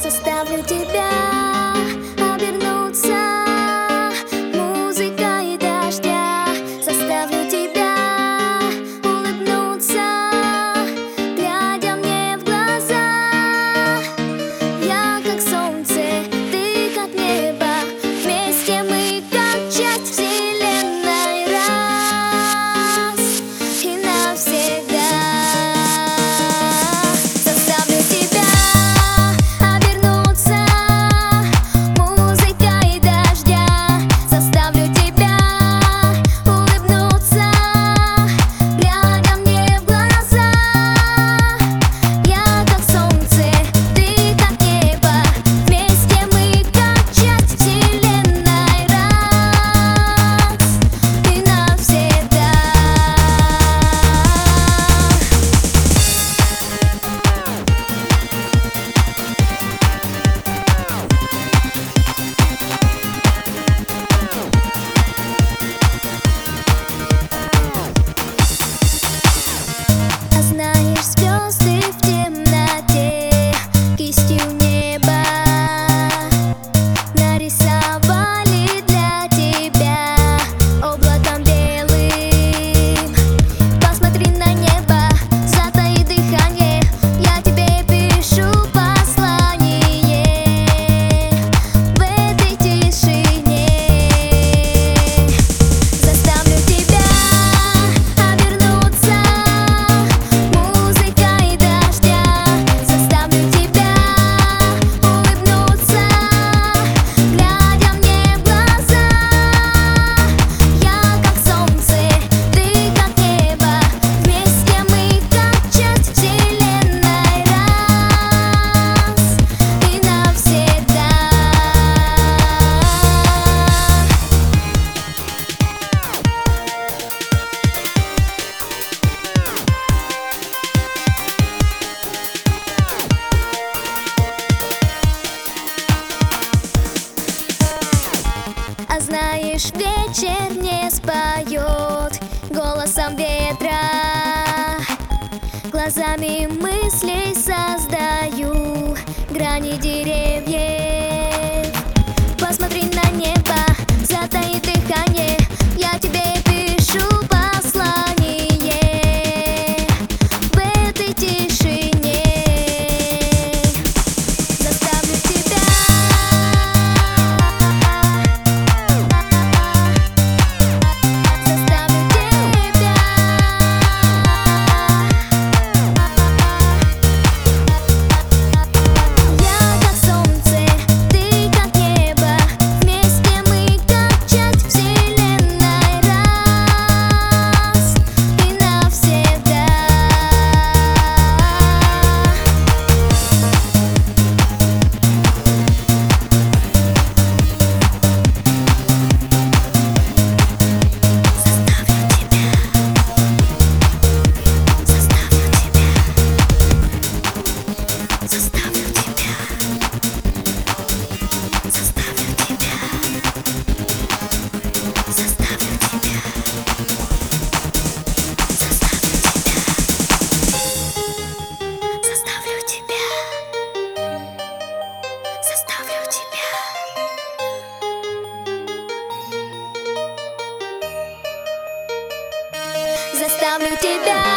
составлю тебя. вечер не споет голосом ветра. Глазами мыслей создаю грани деревьев. tell me did that